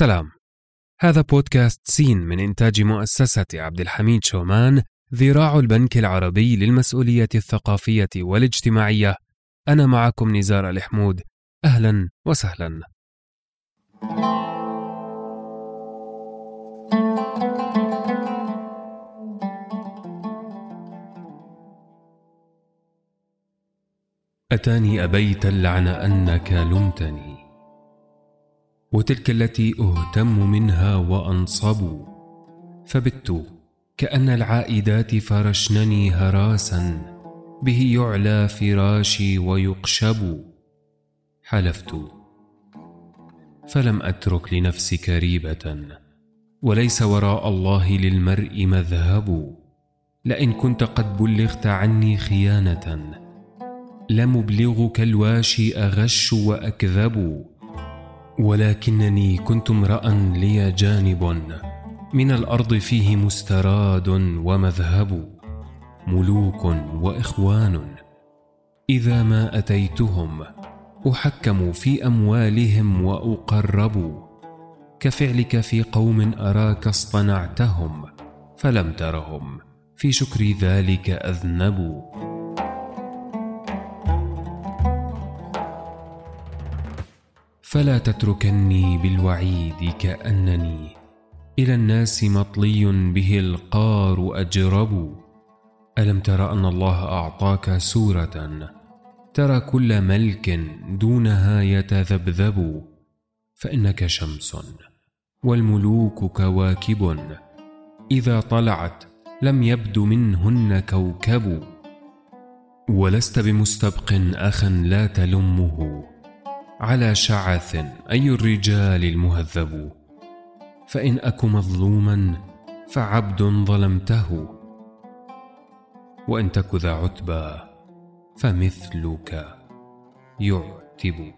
سلام هذا بودكاست سين من إنتاج مؤسسة عبد الحميد شومان ذراع البنك العربي للمسؤولية الثقافية والاجتماعية. أنا معكم نزار الحمود. أهلا وسهلا. أتاني أبيت اللعن أنك لمتني. وتلك التي أهتم منها وأنصب فبت كأن العائدات فرشنني هراسا به يعلى فراشي ويقشب. حلفت. فلم أترك لنفسك ريبة وليس وراء الله للمرء مذهب. لئن كنت قد بلغت عني خيانة لمبلغك الواشي أغش وأكذب. ولكنني كنت امرأ لي جانب. من الأرض فيه مستراد ومذهب ملوك وإخوان. إذا ما أتيتهم أحكم في أموالهم وأقرب. كفعلك في قوم أراك اصطنعتهم فلم ترهم. في شكر ذلك أذنبوا فلا تتركني بالوعيد كأنني. إلى الناس مطلي به القار أجرب. ألم تر أن الله أعطاك سورة؟ ترى كل ملك دونها يتذبذب. فإنك شمس والملوك كواكب. إذا طلعت لم يبد منهن كوكب. ولست بمستبق أخا لا تلمه. على شعث أي الرجال المهذب. فإن أك مظلوما فعبد ظلمته. وإن تك ذا عتبى فمثلك يعتب.